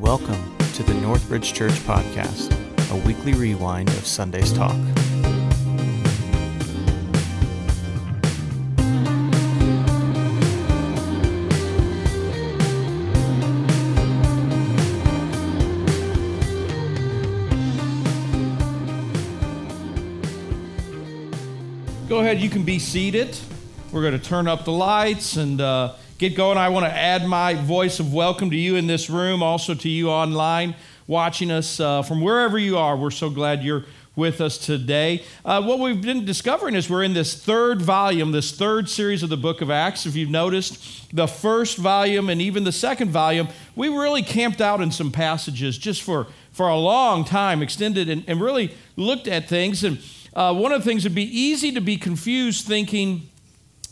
Welcome to the Northbridge Church Podcast, a weekly rewind of Sunday's talk. Go ahead, you can be seated. We're going to turn up the lights and uh, get going. I want to add my voice of welcome to you in this room, also to you online watching us uh, from wherever you are. We're so glad you're with us today. Uh, what we've been discovering is we're in this third volume, this third series of the book of Acts. If you've noticed, the first volume and even the second volume, we really camped out in some passages just for, for a long time, extended and, and really looked at things. And uh, one of the things would be easy to be confused thinking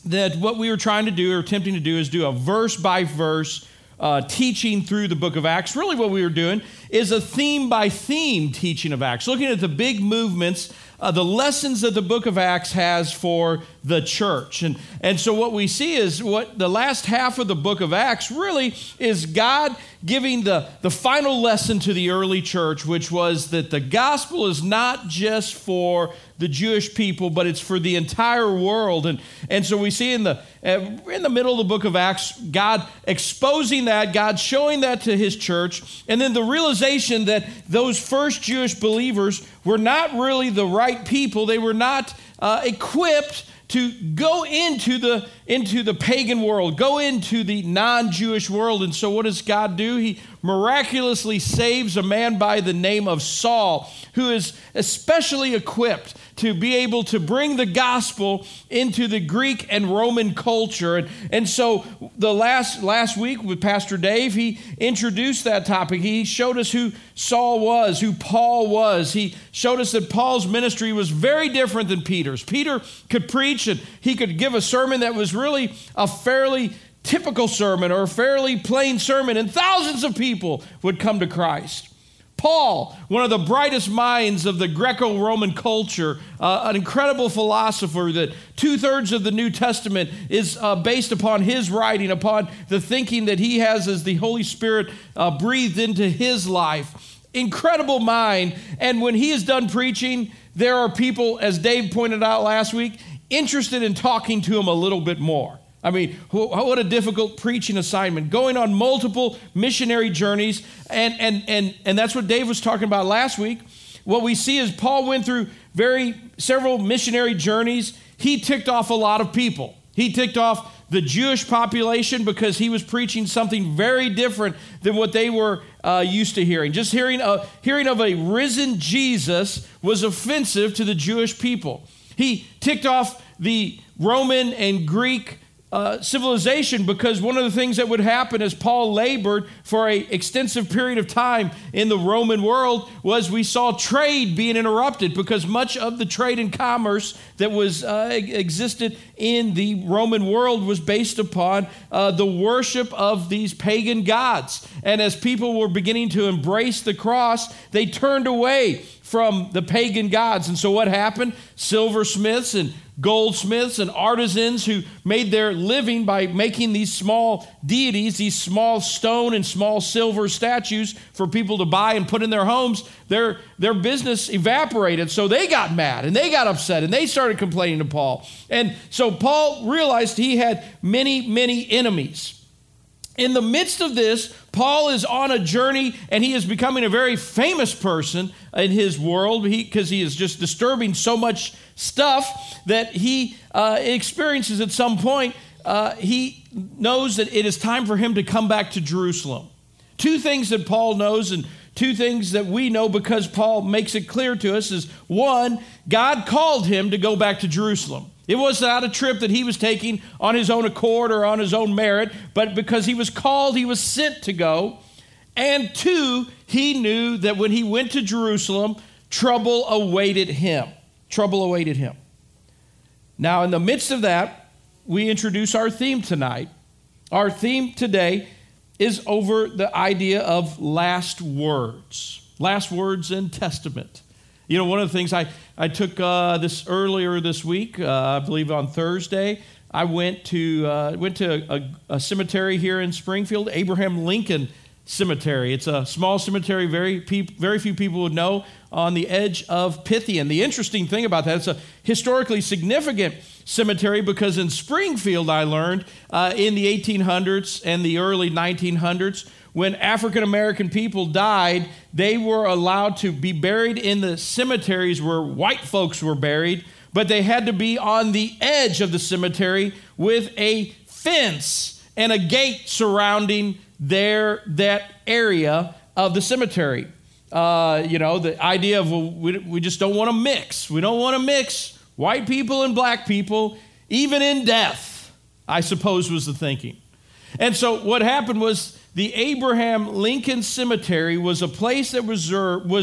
that what we were trying to do or attempting to do is do a verse by verse uh, teaching through the book of Acts. Really, what we were doing is a theme by theme teaching of Acts, looking at the big movements, uh, the lessons that the book of Acts has for the church. And, and so, what we see is what the last half of the book of Acts really is God giving the, the final lesson to the early church, which was that the gospel is not just for the Jewish people, but it's for the entire world. And, and so we see in the, uh, in the middle of the book of Acts, God exposing that, God showing that to his church, and then the realization that those first Jewish believers were not really the right people. They were not uh, equipped to go into the into the pagan world go into the non-jewish world and so what does god do he miraculously saves a man by the name of saul who is especially equipped to be able to bring the gospel into the Greek and Roman culture. And, and so the last last week with Pastor Dave, he introduced that topic. He showed us who Saul was, who Paul was. He showed us that Paul's ministry was very different than Peter's. Peter could preach and he could give a sermon that was really a fairly typical sermon or a fairly plain sermon, and thousands of people would come to Christ. Paul, one of the brightest minds of the Greco Roman culture, uh, an incredible philosopher that two thirds of the New Testament is uh, based upon his writing, upon the thinking that he has as the Holy Spirit uh, breathed into his life. Incredible mind. And when he is done preaching, there are people, as Dave pointed out last week, interested in talking to him a little bit more. I mean, what a difficult preaching assignment. Going on multiple missionary journeys. And, and, and, and that's what Dave was talking about last week. What we see is Paul went through very several missionary journeys. He ticked off a lot of people. He ticked off the Jewish population because he was preaching something very different than what they were uh, used to hearing. Just hearing, a, hearing of a risen Jesus was offensive to the Jewish people. He ticked off the Roman and Greek uh, civilization because one of the things that would happen as Paul labored for an extensive period of time in the Roman world was we saw trade being interrupted because much of the trade and commerce that was uh, existed in the Roman world was based upon uh, the worship of these pagan gods. And as people were beginning to embrace the cross, they turned away from the pagan gods. And so what happened? Silversmiths and goldsmiths and artisans who made their living by making these small deities, these small stone and small silver statues for people to buy and put in their homes, their, their business evaporated. So they got mad and they got upset and they started complaining to Paul. And so Paul realized he had many, many enemies. In the midst of this, Paul is on a journey and he is becoming a very famous person in his world because he, he, is just disturbing so much stuff that he uh, experiences at some point. Uh, he knows that it is time for him to come back to Jerusalem. Two things that Paul knows and two things that we know because Paul makes it clear to us is one, God called him to go back to Jerusalem. It was not a trip that he was taking on his own accord or on his own merit, but because he was called, he was sent to go. And two, he knew that when he went to Jerusalem, trouble awaited him. Trouble awaited him. Now, in the midst of that, we introduce our theme tonight. Our theme today is over the idea of last words, last words in Testament. You know, one of the things I, I took uh, this earlier this week, uh, I believe on Thursday, I went to, uh, went to a, a, cemetery here in Springfield, Abraham Lincoln Cemetery. It's a small cemetery, very, very few people would know, on the edge of Pythian. The interesting thing about that, it's a historically significant cemetery because in Springfield, I learned uh, in the 1800s and the early 1900s, when African American people died, they were allowed to be buried in the cemeteries where white folks were buried, but they had to be on the edge of the cemetery with a fence and a gate surrounding their that area of the cemetery. Uh, you know, the idea of well, we, we just don't want to mix. We don't want to mix white people and black people, even in death, I suppose was the thinking. And so what happened was the Abraham Lincoln Cemetery was a place that was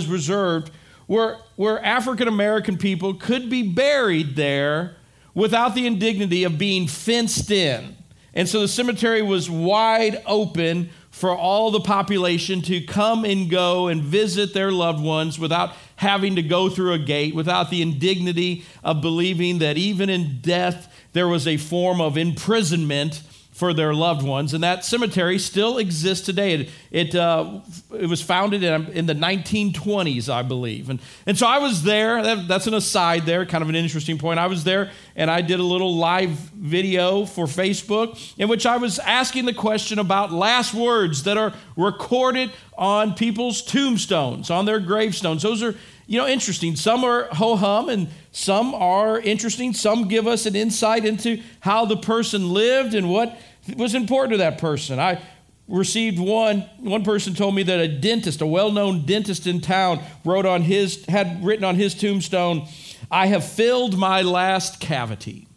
reserved where, where African American people could be buried there without the indignity of being fenced in. And so the cemetery was wide open for all the population to come and go and visit their loved ones without having to go through a gate, without the indignity of believing that even in death there was a form of imprisonment for their loved ones. And that cemetery still exists today. It, it, uh, it was founded in, in, the 1920s, I believe. And, and so I was there. That, that's an aside there, kind of an interesting point. I was there and I did a little live video for Facebook in which I was asking the question about last words that are recorded on people's tombstones, on their gravestones. Those are you know, interesting. Some are ho hum and some are interesting. Some give us an insight into how the person lived and what was important to that person. I received one, one person told me that a dentist, a well known dentist in town, wrote on his, had written on his tombstone, I have filled my last cavity.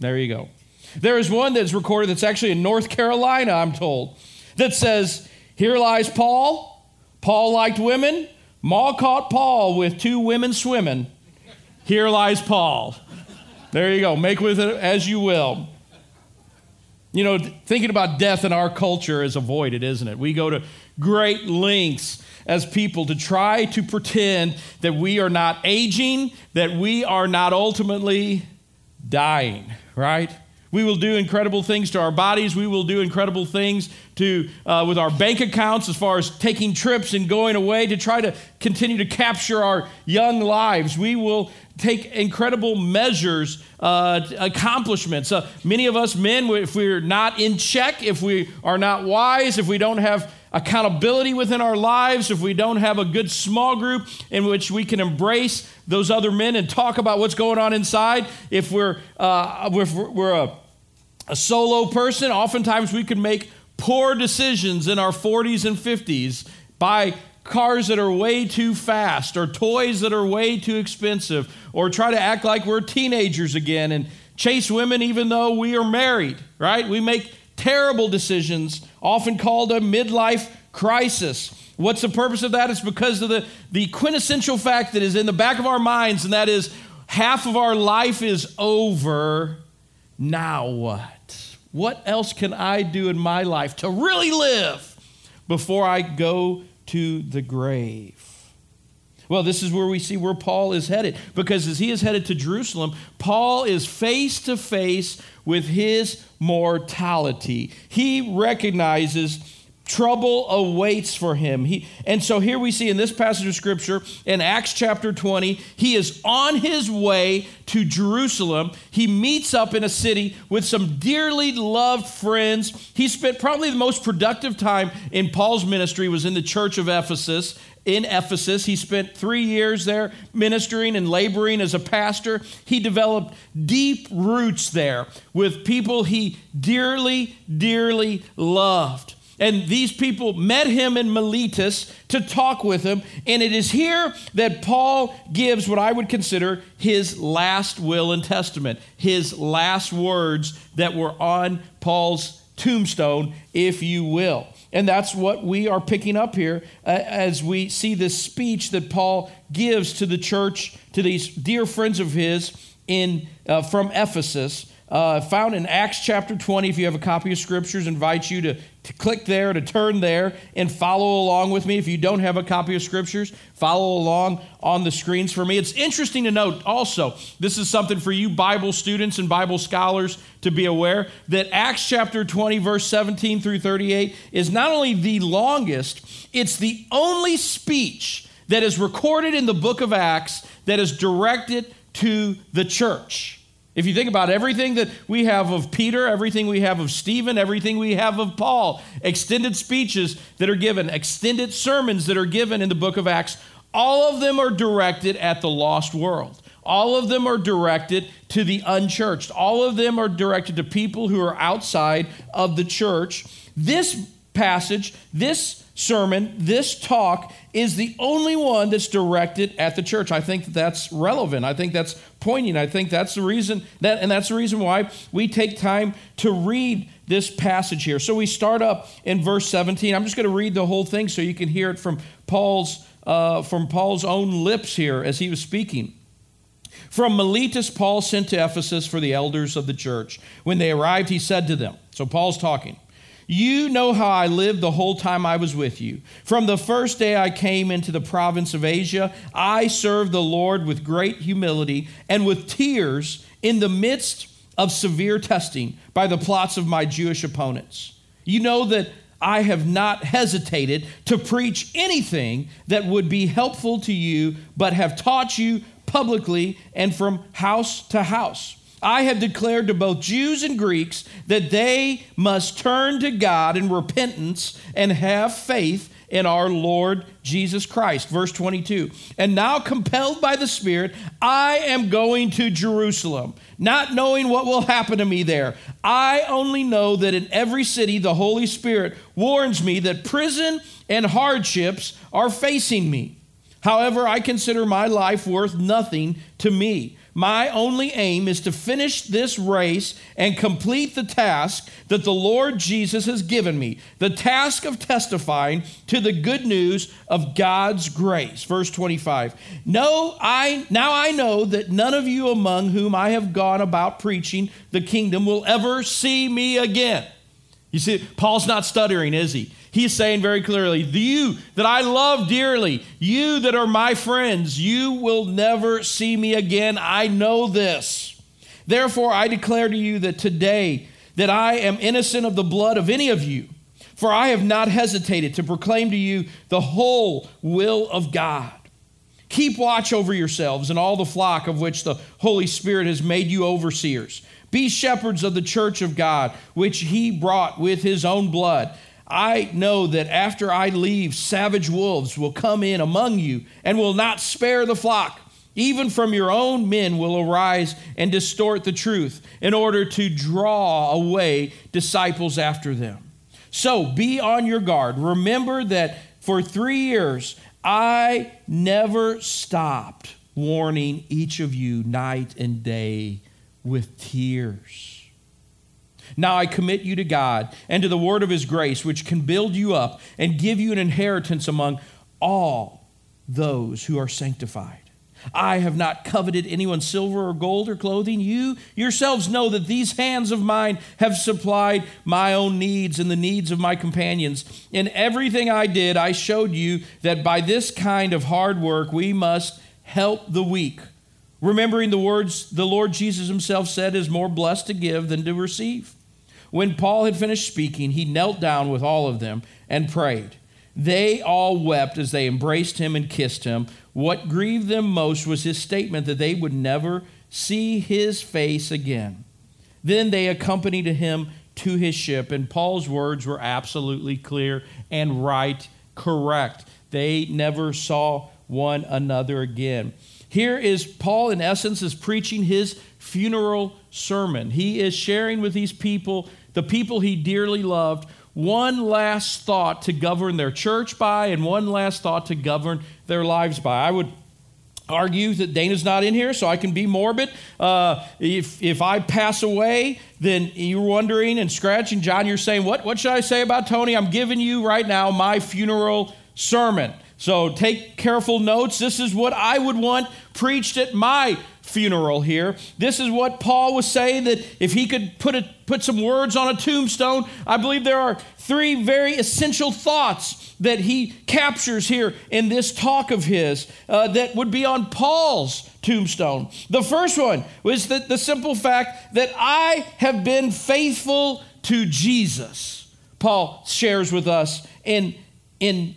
There you go. There is one that's recorded that's actually in North Carolina, I'm told, that says, Here lies Paul. Paul liked women. Ma caught Paul with two women swimming. Here lies Paul. There you go. Make with it as you will. You know, thinking about death in our culture is avoided, isn't it? We go to great lengths as people to try to pretend that we are not aging, that we are not ultimately dying, right? We will do incredible things to our bodies. We will do incredible things to, uh, with our bank accounts as far as taking trips and going away to try to continue to capture our young lives. We will take incredible measures, uh, accomplishments. Uh, many of us men, if we're not in check, if we are not wise, if we don't have accountability within our lives, if we don't have a good small group in which we can embrace those other men and talk about what's going on inside, if we're, uh, if we're a, a solo person, oftentimes we can make poor decisions in our 40s and 50s buy cars that are way too fast or toys that are way too expensive or try to act like we're teenagers again and chase women even though we are married, right? We make terrible decisions, often called a midlife crisis. What's the purpose of that? It's because of the, the quintessential fact that is in the back of our minds, and that is half of our life is over. Now what? What else can I do in my life to really live before I go to the grave? Well, this is where we see where Paul is headed. Because as he is headed to Jerusalem, Paul is face to face with his mortality. He recognizes trouble awaits for him. He, and so here we see in this passage of scripture in Acts chapter 20, he is on his way to Jerusalem. He meets up in a city with some dearly loved friends. He spent probably the most productive time in Paul's ministry was in the church of Ephesus in Ephesus. He spent three years there ministering and laboring as a pastor. He developed deep roots there with people he dearly, dearly loved. And these people met him in Miletus to talk with him. And it is here that Paul gives what I would consider his last will and testament, his last words that were on Paul's tombstone, if you will. And that's what we are picking up here uh, as we see this speech that Paul gives to the church, to these dear friends of his in, uh, from Ephesus. Uh, found in Acts chapter 20. If you have a copy of scriptures, invite you to, to click there, to turn there, and follow along with me. If you don't have a copy of scriptures, follow along on the screens for me. It's interesting to note also, this is something for you Bible students and Bible scholars to be aware that Acts chapter 20, verse 17 through 38 is not only the longest, it's the only speech that is recorded in the book of Acts that is directed to the church. If you think about everything that we have of Peter, everything we have of Stephen, everything we have of Paul, extended speeches that are given, extended sermons that are given in the book of Acts, all of them are directed at the lost world. All of them are directed to the unchurched. All of them are directed to people who are outside of the church. This passage, this sermon, this talk is the only one that's directed at the church. I think that's relevant. I think that's poignant. I think that's the reason that and that's the reason why we take time to read this passage here. So we start up in verse 17. I'm just going to read the whole thing so you can hear it from Paul's uh, from Paul's own lips here as he was speaking. From Miletus, Paul sent to Ephesus for the elders of the church. When they arrived, he said to them, So Paul's talking. You know how I lived the whole time I was with you. From the first day I came into the province of Asia, I served the Lord with great humility and with tears in the midst of severe testing by the plots of my Jewish opponents. You know that I have not hesitated to preach anything that would be helpful to you, but have taught you publicly and from house to house I have declared to both Jews and Greeks that they must turn to God in repentance and have faith in our Lord Jesus Christ. Verse 22. And now, compelled by the Spirit, I am going to Jerusalem, not knowing what will happen to me there. I only know that in every city the Holy Spirit warns me that prison and hardships are facing me. However, I consider my life worth nothing to me my only aim is to finish this race and complete the task that the Lord Jesus has given me the task of testifying to the good news of God's grace. Verse 25. No, I, now I know that none of you among whom I have gone about preaching the kingdom will ever see me again. You see, Paul's not stuttering, is he? He's saying very clearly, You that I love dearly, you that are my friends, you will never see me again. I know this. Therefore, I declare to you that today, that I am innocent of the blood of any of you, for I have not hesitated to proclaim to you the whole will of God. Keep watch over yourselves and all the flock of which the Holy Spirit has made you overseers. Be shepherds of the church of God, which he brought with his own blood. I know that after I leave, savage wolves will come in among you and will not spare the flock. Even from your own men will arise and distort the truth in order to draw away disciples after them. So be on your guard. Remember that for three years I never stopped warning each of you night and day with tears. Now I commit you to God and to the word of his grace, which can build you up and give you an inheritance among all those who are sanctified. I have not coveted anyone's silver or gold or clothing. You yourselves know that these hands of mine have supplied my own needs and the needs of my companions. In everything I did, I showed you that by this kind of hard work we must help the weak. Remembering the words the Lord Jesus himself said is more blessed to give than to receive. When Paul had finished speaking, he knelt down with all of them and prayed. They all wept as they embraced him and kissed him. What grieved them most was his statement that they would never see his face again. Then they accompanied him to his ship, and Paul's words were absolutely clear and right, correct. They never saw one another again. Here is Paul, in essence, is preaching his funeral sermon. He is sharing with these people the people he dearly loved, one last thought to govern their church by and one last thought to govern their lives by. I would argue that Dana's not in here, so I can be morbid. Uh, if, if I pass away, then you're wondering and scratching. John, you're saying, what, what should I say about Tony? I'm giving you right now my funeral sermon. So take careful notes. This is what I would want preached at my funeral here. This is what Paul was saying that if he could put, a, put some words on a tombstone, I believe there are three very essential thoughts that he captures here in this talk of his uh, that would be on Paul's tombstone. The first one was that the simple fact that I have been faithful to Jesus. Paul shares with us in, in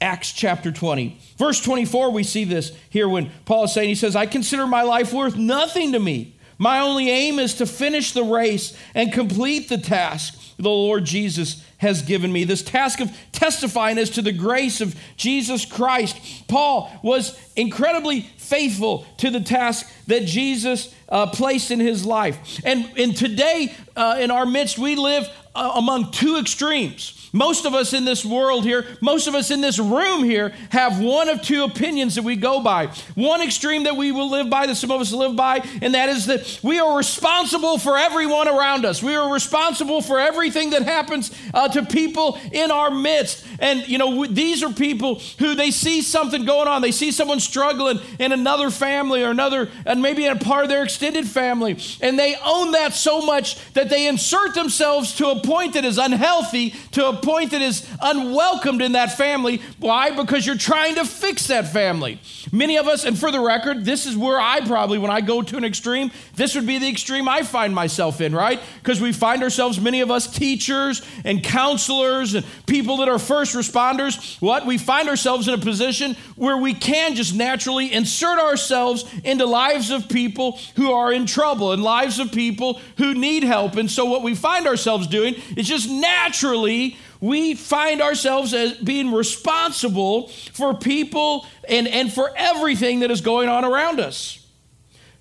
Acts chapter 20. Verse 24, we see this here when Paul is saying, He says, I consider my life worth nothing to me. My only aim is to finish the race and complete the task the Lord Jesus has given me. This task of testifying as to the grace of Jesus Christ. Paul was incredibly faithful to the task that Jesus uh, placed in his life. And, and today, uh, in our midst, we live uh, among two extremes. Most of us in this world here, most of us in this room here, have one of two opinions that we go by. One extreme that we will live by, that some of us live by, and that is that we are responsible for everyone around us. We are responsible for everything that happens uh, to people in our midst. And, you know, these are people who they see something going on. They see someone struggling in another family or another, and maybe a part of their extended family. And they own that so much that they insert themselves to a point that is unhealthy, to a point that is unwelcomed in that family. Why? Because you're trying to fix that family. Many of us, and for the record, this is where I probably, when I go to an extreme, this would be the extreme I find myself in, right? Because we find ourselves, many of us, teachers and counselors and people that are first responders. What? We find ourselves in a position where we can just naturally insert ourselves into lives of people who are in trouble and lives of people who need help. And so, what we find ourselves doing is just naturally we find ourselves as being responsible for people and, and for everything that is going on around us.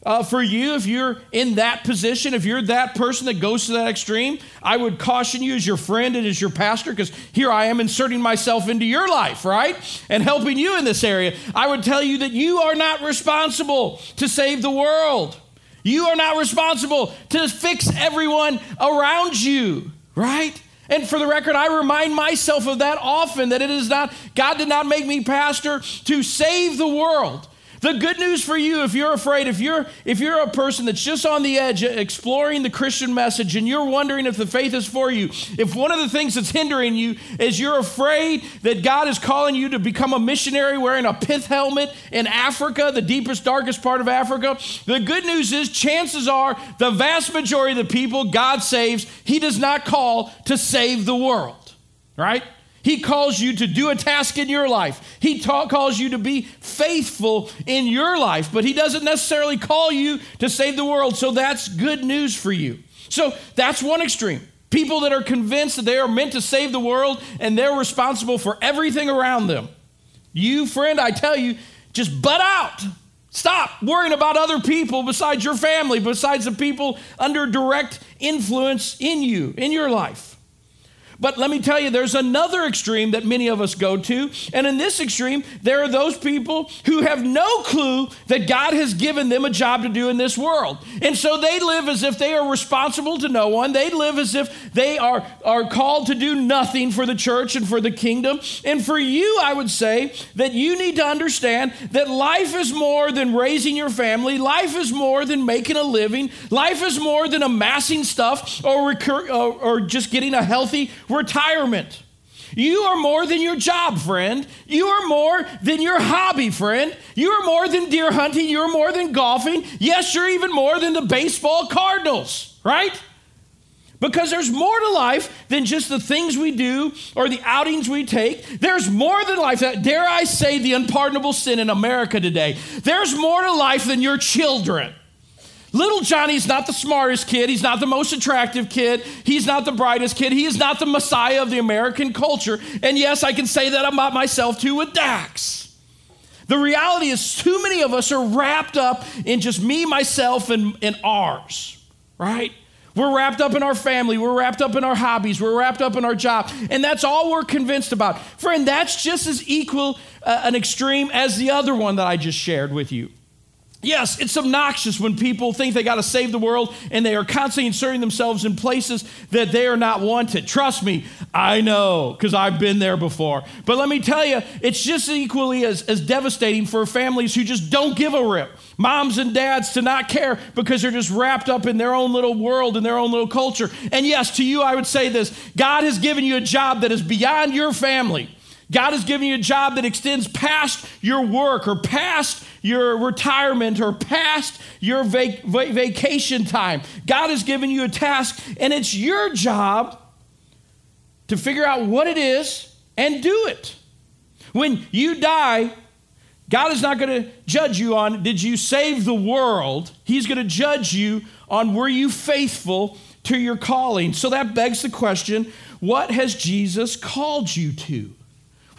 Uh, for you, if you're in that position, if you're that person that goes to that extreme, I would caution you as your friend and as your pastor, because here I am inserting myself into your life, right? And helping you in this area. I would tell you that you are not responsible to save the world. You are not responsible to fix everyone around you, right? And for the record, I remind myself of that often that it is not, God did not make me pastor to save the world. The good news for you, if you're afraid, if you're if you're a person that's just on the edge exploring the Christian message and you're wondering if the faith is for you, if one of the things that's hindering you is you're afraid that God is calling you to become a missionary wearing a pith helmet in Africa, the deepest, darkest part of Africa, the good news is chances are the vast majority of the people God saves, He does not call to save the world, right? He calls you to do a task in your life. He ta- calls you to be faithful in your life, but He doesn't necessarily call you to save the world. So that's good news for you. So that's one extreme. People that are convinced that they are meant to save the world and they're responsible for everything around them. You, friend, I tell you, just butt out. Stop worrying about other people besides your family, besides the people under direct influence in you, in your life. But let me tell you, there's another extreme that many of us go to. And in this extreme, there are those people who have no clue that God has given them a job to do in this world. And so they live as if they are responsible to no one. They live as if they are, are called to do nothing for the church and for the kingdom. And for you, I would say that you need to understand that life is more than raising your family, life is more than making a living, life is more than amassing stuff or, recur- or, or just getting a healthy retirement. You are more than your job, friend. You are more than your hobby, friend. You are more than deer hunting. You're more than golfing. Yes, you're even more than the baseball Cardinals, right? Because there's more to life than just the things we do or the outings we take. There's more than life. That, dare I say, the unpardonable sin in America today. There's more to life than your children. Little Johnny's not the smartest kid. He's not the most attractive kid. He's not the brightest kid. He is not the messiah of the American culture. And yes, I can say that about myself too with Dax. The reality is, too many of us are wrapped up in just me, myself, and, and ours, right? We're wrapped up in our family. We're wrapped up in our hobbies. We're wrapped up in our job. And that's all we're convinced about. Friend, that's just as equal uh, an extreme as the other one that I just shared with you. Yes, it's obnoxious when people think they got to save the world and they are constantly inserting themselves in places that they are not wanted. Trust me, I know, because I've been there before. But let me tell you, it's just equally as, as devastating for families who just don't give a rip. Moms and dads to not care because they're just wrapped up in their own little world and their own little culture. And yes, to you, I would say this God has given you a job that is beyond your family. God has given you a job that extends past your work or past your retirement or past your vac- vacation time. God has given you a task, and it's your job to figure out what it is and do it. When you die, God is not going to judge you on did you save the world? He's going to judge you on were you faithful to your calling. So that begs the question what has Jesus called you to?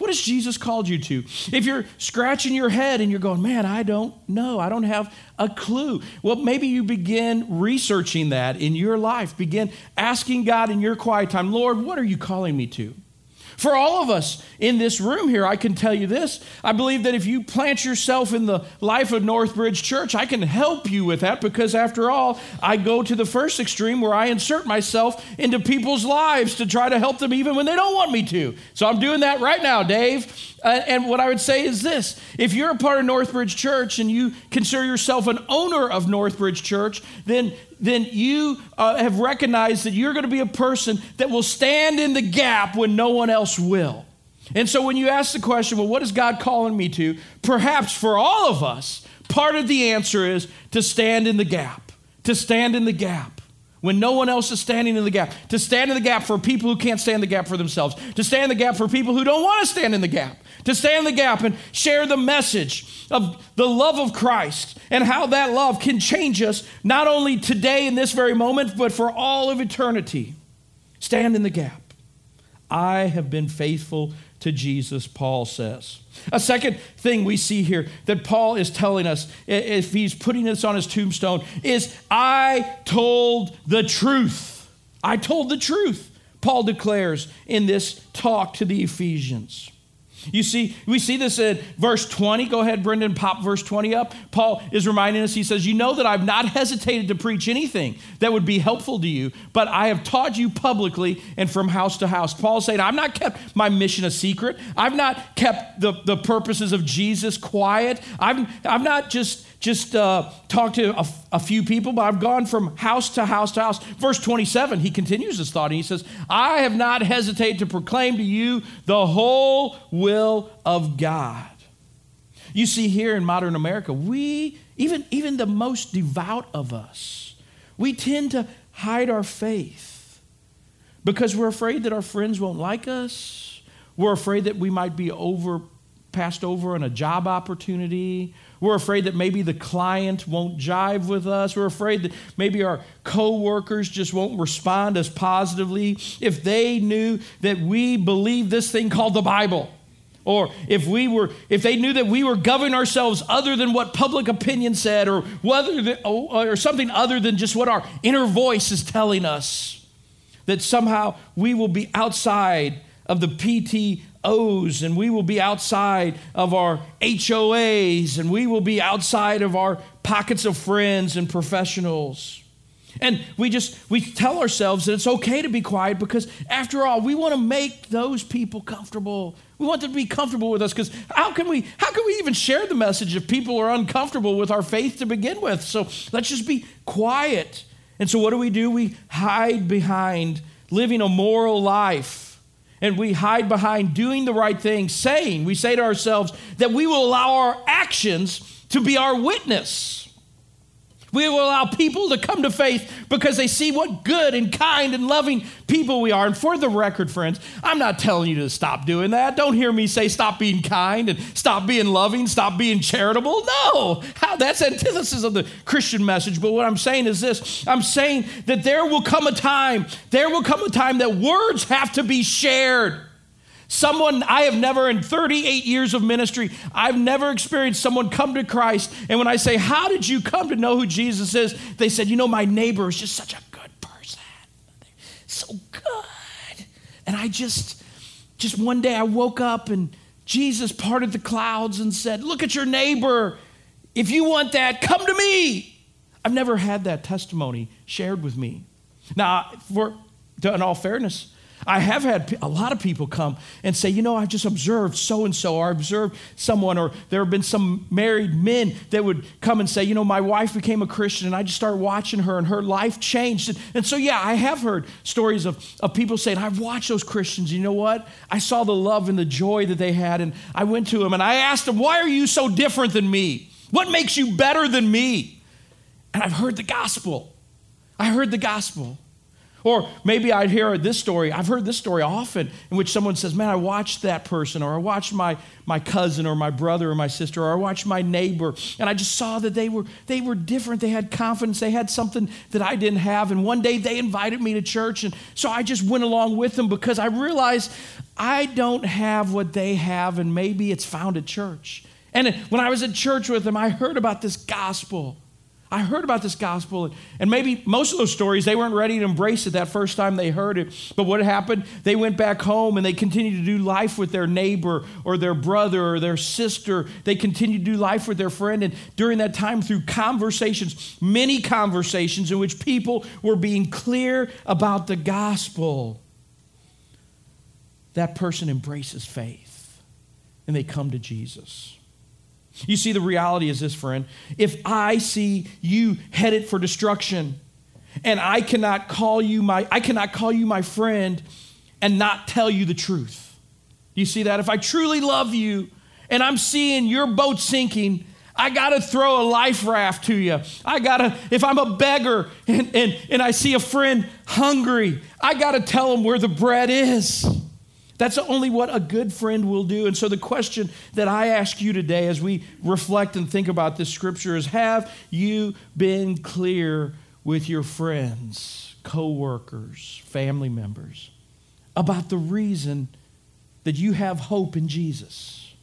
What has Jesus called you to? If you're scratching your head and you're going, man, I don't know, I don't have a clue. Well, maybe you begin researching that in your life. Begin asking God in your quiet time, Lord, what are you calling me to? For all of us in this room here, I can tell you this. I believe that if you plant yourself in the life of Northbridge Church, I can help you with that because, after all, I go to the first extreme where I insert myself into people's lives to try to help them even when they don't want me to. So I'm doing that right now, Dave. Uh, and what I would say is this if you're a part of Northbridge Church and you consider yourself an owner of Northbridge Church, then then you uh, have recognized that you're going to be a person that will stand in the gap when no one else will. And so when you ask the question, well, what is God calling me to? Perhaps for all of us, part of the answer is to stand in the gap, to stand in the gap when no one else is standing in the gap, to stand in the gap for people who can't stand the gap for themselves, to stand in the gap for people who don't want to stand in the gap, to stand in the gap and share the message of the love of Christ and how that love can change us not only today in this very moment, but for all of eternity. Stand in the gap. I have been faithful to Jesus, Paul says. A second thing we see here that Paul is telling us, if he's putting this on his tombstone, is I told the truth. I told the truth, Paul declares in this talk to the Ephesians. You see, we see this in verse 20. Go ahead, Brendan, pop verse 20 up. Paul is reminding us, he says, You know that I've not hesitated to preach anything that would be helpful to you, but I have taught you publicly and from house to house. Paul's saying, I've not kept my mission a secret. I've not kept the, the purposes of Jesus quiet. I've, I've not just just uh, talked to a, few people, but I've gone from house to house to house. Verse 27, he continues his thought and he says, I have not hesitated to proclaim to you the whole will of God. You see, here in modern America, we, even, even the most devout of us, we tend to hide our faith because we're afraid that our friends won't like us. We're afraid that we might be over passed over on a job opportunity. We're afraid that maybe the client won't jive with us. We're afraid that maybe our coworkers just won't respond as positively if they knew that we believe this thing called the Bible. Or if we were, if they knew that we were governing ourselves other than what public opinion said, or whether, or something other than just what our inner voice is telling us, that somehow we will be outside of the PT O's, and we will be outside of our HOAs, and we will be outside of our pockets of friends and professionals. And we just we tell ourselves that it's okay to be quiet because after all, we want to make those people comfortable. We want them to be comfortable with us because how can we how can we even share the message if people are uncomfortable with our faith to begin with? So let's just be quiet. And so what do we do? We hide behind living a moral life and we hide behind doing the right thing, saying, we say to ourselves that we will allow our actions to be our witness. We will allow people to come to faith because they see what good and kind and loving people we are. And for the record, friends, I'm not telling you to stop doing that. Don't hear me say stop being kind and stop being loving, stop being charitable. No, How, that's antithesis of the Christian message. But what I'm saying is this I'm saying that there will come a time, there will come a time that words have to be shared. Someone I have never, in 38 years of ministry, I've never experienced someone come to Christ. And when I say, How did you come to know who Jesus is? They said, You know, my neighbor is just such a good person. So good. And I just, just one day I woke up and Jesus parted the clouds and said, Look at your neighbor. If you want that, come to me. I've never had that testimony shared with me. Now, for in all fairness, I have had a lot of people come and say, you know, I just observed so and so, or I observed someone, or there have been some married men that would come and say, you know, my wife became a Christian and I just started watching her and her life changed. And, and so, yeah, I have heard stories of, of people saying, I've watched those Christians. You know what? I saw the love and the joy that they had. And I went to them and I asked them, why are you so different than me? What makes you better than me? And I've heard the gospel. I heard the gospel. Or maybe I'd hear this story. I've heard this story often in which someone says, Man, I watched that person, or I watched my, my cousin, or my brother, or my sister, or I watched my neighbor, and I just saw that they were, they were different. They had confidence. They had something that I didn't have. And one day they invited me to church, and so I just went along with them because I realized I don't have what they have, and maybe it's found at church. And when I was at church with them, I heard about this gospel. I heard about this gospel, and maybe most of those stories, they weren't ready to embrace it that first time they heard it. But what happened? They went back home and they continued to do life with their neighbor or their brother or their sister. They continued to do life with their friend. And during that time, through conversations, many conversations in which people were being clear about the gospel, that person embraces faith and they come to Jesus. You see, the reality is this, friend. If I see you headed for destruction, and I cannot call you my I cannot call you my friend and not tell you the truth. You see that? If I truly love you and I'm seeing your boat sinking, I gotta throw a life raft to you. I gotta, if I'm a beggar and, and, and I see a friend hungry, I gotta tell him where the bread is. That's only what a good friend will do. And so, the question that I ask you today as we reflect and think about this scripture is Have you been clear with your friends, co workers, family members about the reason that you have hope in Jesus?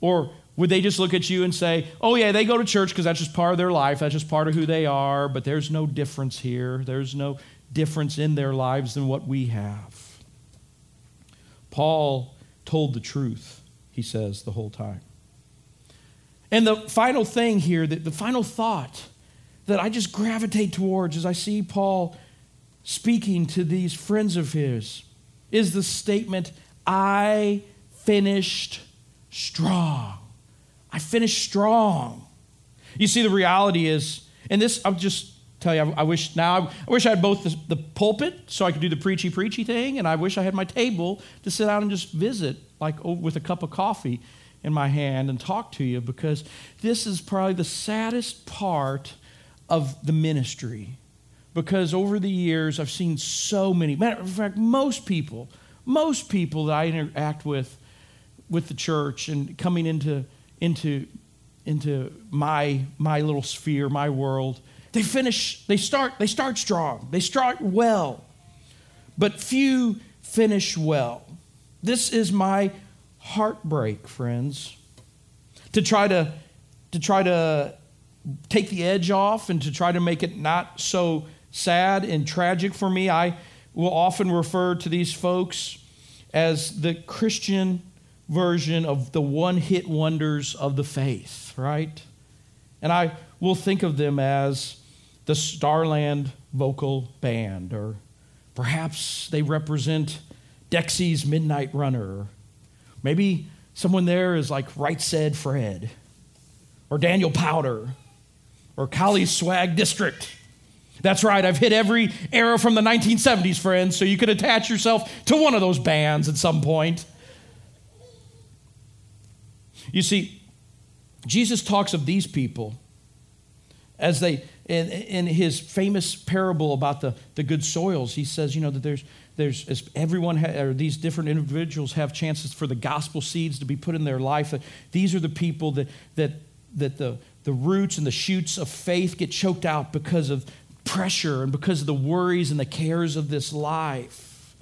Or would they just look at you and say, oh, yeah, they go to church because that's just part of their life, that's just part of who they are, but there's no difference here. There's no difference in their lives than what we have. Paul told the truth, he says, the whole time. And the final thing here, the, the final thought that I just gravitate towards as I see Paul speaking to these friends of his is the statement, I finished strong. I finished strong. You see, the reality is, and this, I'm just tell you, I, I wish now, I wish I had both the, the, pulpit so I could do the preachy, preachy thing, and I wish I had my table to sit down and just visit, like oh, with a cup of coffee in my hand and talk to you, because this is probably the saddest part of the ministry. Because over the years, I've seen so many, matter of fact, most people, most people that I interact with, with the church and coming into, into, into my, my little sphere, my world, they finish, they start, they start strong. They start well. But few finish well. This is my heartbreak, friends. To try to to try to take the edge off and to try to make it not so sad and tragic for me, I will often refer to these folks as the Christian version of the one hit wonders of the faith, right? And I will think of them as the Starland Vocal Band, or perhaps they represent Dexy's Midnight Runner. Maybe someone there is like Right Said Fred, or Daniel Powter, or Cali Swag District. That's right, I've hit every era from the 1970s, friends, so you could attach yourself to one of those bands at some point. You see, Jesus talks of these people as they in, in his famous parable about the, the good soils, he says, you know, that there's, there's everyone, ha, or these different individuals have chances for the gospel seeds to be put in their life. These are the people that, that, that the, the roots and the shoots of faith get choked out because of pressure and because of the worries and the cares of this life.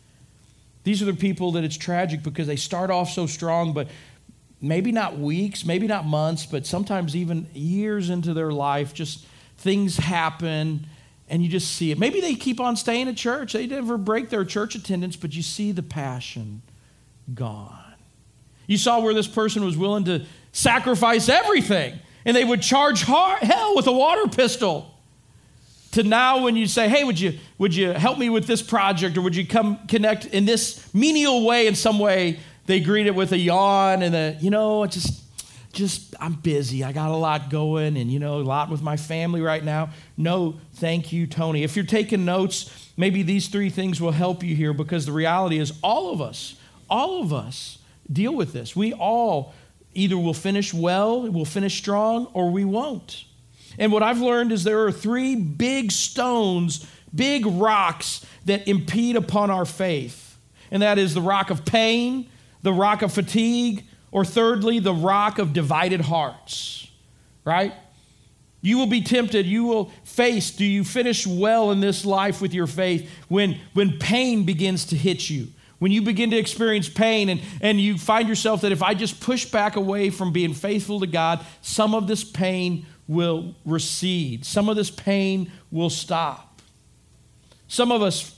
These are the people that it's tragic because they start off so strong, but maybe not weeks, maybe not months, but sometimes even years into their life, just things happen and you just see it. Maybe they keep on staying at church. They never break their church attendance, but you see the passion gone. You saw where this person was willing to sacrifice everything, and they would charge hell with a water pistol. to now when you say, hey, would you, would you help me with this project or would you come connect in this menial way in some way? They greet it with a yawn and a, you know, it's just, just, I'm busy. I got a lot going and, you know, a lot with my family right now. No, thank you, Tony. If you're taking notes, maybe these three things will help you here because the reality is all of us, all of us deal with this. We all either will finish well, will finish strong, or we won't. And what I've learned is there are three big stones, big rocks that impede upon our faith. And that is the rock of pain, the rock of fatigue, or thirdly, the rock of divided hearts. Right? You will be tempted, you will face, do you finish well in this life with your faith when, when pain begins to hit you? When you begin to experience pain and, and you find yourself that if I just push back away from being faithful to God, some of this pain will recede. Some of this pain will stop. Some of us,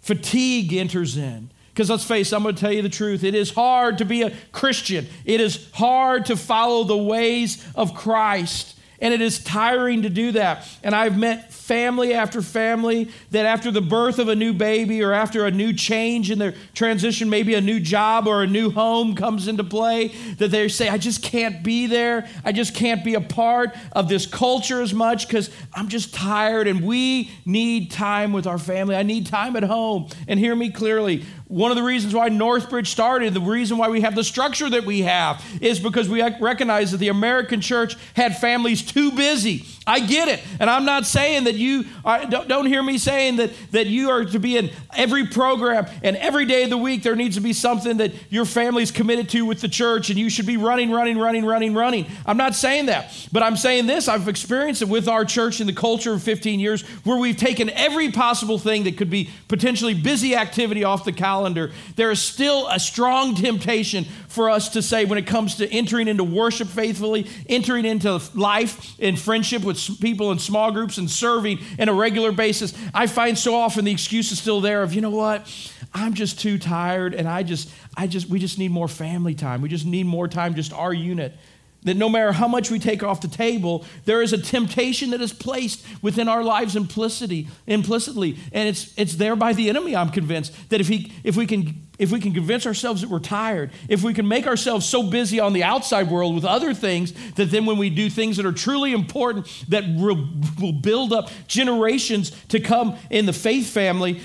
fatigue enters in. Because let's face it, I'm going to tell you the truth. It is hard to be a Christian, it is hard to follow the ways of Christ. And it is tiring to do that. And I've met family after family that after the birth of a new baby or after a new change in their transition, maybe a new job or a new home comes into play, that they say, I just can't be there. I just can't be a part of this culture as much because I'm just tired and we need time with our family. I need time at home. And hear me clearly one of the reasons why Northbridge started, the reason why we have the structure that we have, is because we recognize that the American church had families too busy. I get it. And I'm not saying that you, don't, don't hear me saying that, that you are to be in every program and every day of the week there needs to be something that your family's committed to with the church and you should be running, running, running, running, running. I'm not saying that. But I'm saying this I've experienced it with our church in the culture of 15 years where we've taken every possible thing that could be potentially busy activity off the calendar calendar, there is still a strong temptation for us to say when it comes to entering into worship faithfully, entering into life in friendship with people in small groups and serving in a regular basis. I find so often the excuse is still there of, you know what? I'm just too tired and I just, I just, we just need more family time. We just need more time, just our unit. That no matter how much we take off the table, there is a temptation that is placed within our lives implicitly, implicitly. And it's, it's there by the enemy, I'm convinced, that if, he, if, we can, if we can convince ourselves that we're tired, if we can make ourselves so busy on the outside world with other things, that then when we do things that are truly important, that will, will build up generations to come in the faith family,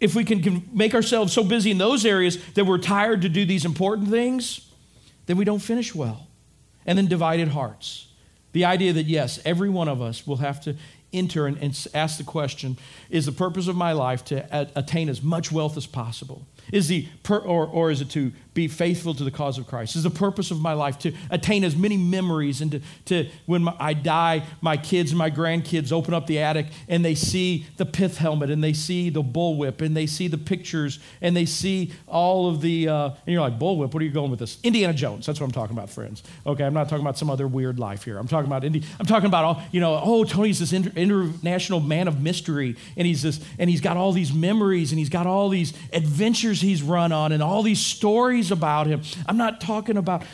if we can make ourselves so busy in those areas that we're tired to do these important things, then we don't finish well. And then divided hearts. The idea that, yes, every one of us will have to enter and, and ask the question is the purpose of my life to attain as much wealth as possible? Is the per, or, or is it to be faithful to the cause of Christ? Is the purpose of my life to attain as many memories and to, to when my, I die, my kids and my grandkids open up the attic and they see the pith helmet and they see the bullwhip and they see the pictures and they see all of the, uh, and you're like, bullwhip, what are you going with this? Indiana Jones, that's what I'm talking about, friends. Okay, I'm not talking about some other weird life here. I'm talking about Indi- I'm talking about all, you know, oh, Tony's this inter- international man of mystery and he's this, and he's got all these memories and he's got all these adventures he's run on and all these about him. I'm not talking about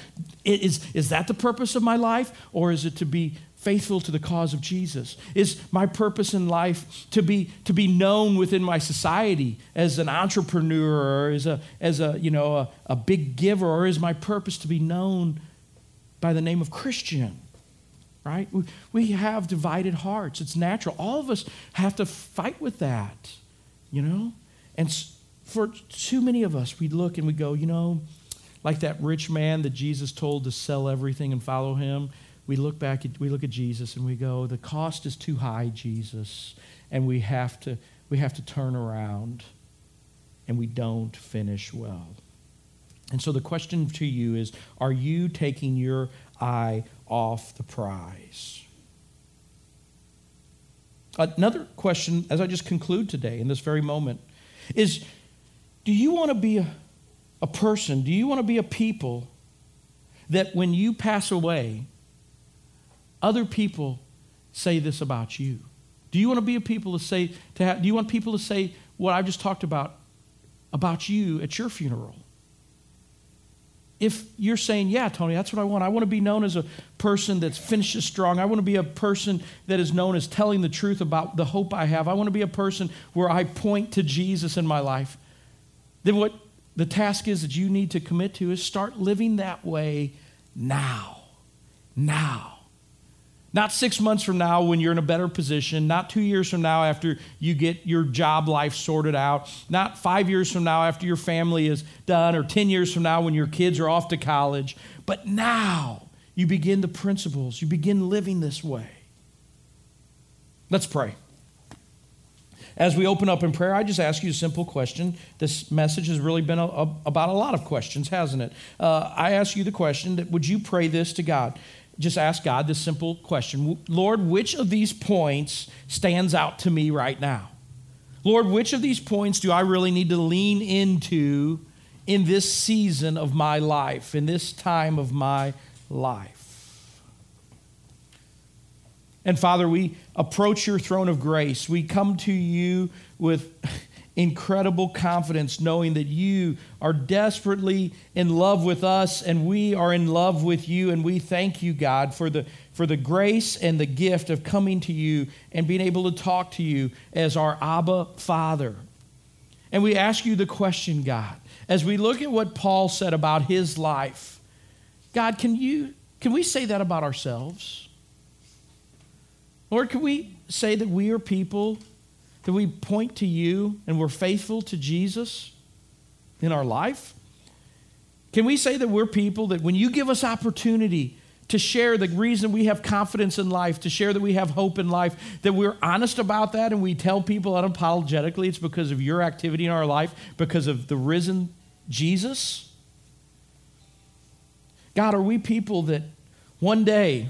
is, is that the purpose of my life or is it to be faithful to the cause of Jesus? Is my purpose in life to be to be known within my society as an entrepreneur or as a as a you know a, a big giver or is my purpose to be known by the name of Christian? Right? We, we have divided hearts. It's natural. All of us have to fight with that, you know? And for too many of us, we look and we go, you know, like that rich man that Jesus told to sell everything and follow him. We look back, at, we look at Jesus and we go, the cost is too high, Jesus, and we have to, we have to turn around, and we don't finish well. And so the question to you is Are you taking your eye off the prize? Another question, as I just conclude today in this very moment, is do you want to be a, a person, do you want to be a people that when you pass away, other people say this about you? Do you want to be a people to say, to have, do you want people to say what I've just talked about about you at your funeral? if you're saying, Yeah, Tony, that's what I want. I want to be known as a person that finishes strong. I want to be a person that is known as telling the truth about the hope I have. I want to be a person where I point to Jesus in my life. Then what the task is that you need to commit to is start living that way now. Now. Not six months from now when you're in a better position, not two years from now after you get your job life sorted out, not five years from now after your family is done, or 10 years from now when your kids are off to college, but now you begin the principles, you begin living this way. Let's pray. As we open up in prayer, I just ask you a simple question. This message has really been a, a, about a lot of questions, hasn't it? Uh, I ask you the question that would you pray this to God? just ask God this simple question Lord, which of these points stands out to me right now? Lord, which of these points do I really need to lean into in this season of my life, in this time of my life? And Father, we approach your throne of grace. We come to you with incredible confidence, knowing that you are desperately in love with us and we are in love with you. And we thank you, God, for the, for the grace and the gift of coming to you and being able to talk to you as our Abba Father. And we ask you the question, God, as we look at what Paul said about his life, God, can you can we say that about ourselves? Lord, can we say that we are people that we point to you and we're faithful to Jesus in our life? Can we say that we're people that when you give us opportunity to share the reason we have confidence in life, to share that we have hope in life, that we're honest about that and we tell people unapologetically it's because of your activity in our life, because of the risen Jesus? God, are we people that one day,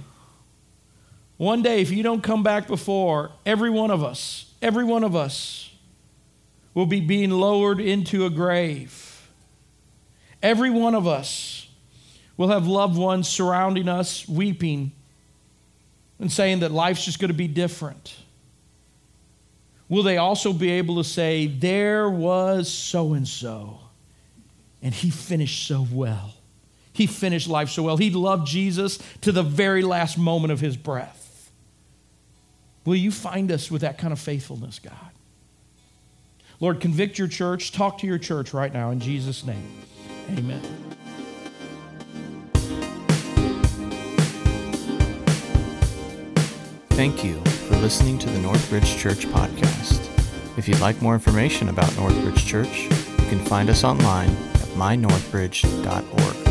one day, if you don't come back before, every one of us, Every one of us will be being lowered into a grave. Every one of us will have loved ones surrounding us, weeping and saying that life's just going to be different. Will they also be able to say, There was so and so, and he finished so well? He finished life so well. He loved Jesus to the very last moment of his breath. Will you find us with that kind of faithfulness, God? Lord, convict your church. Talk to your church right now in Jesus' name. Amen. Thank you for listening to the Northbridge Church podcast. If you'd like more information about Northbridge Church, you can find us online at mynorthbridge.org.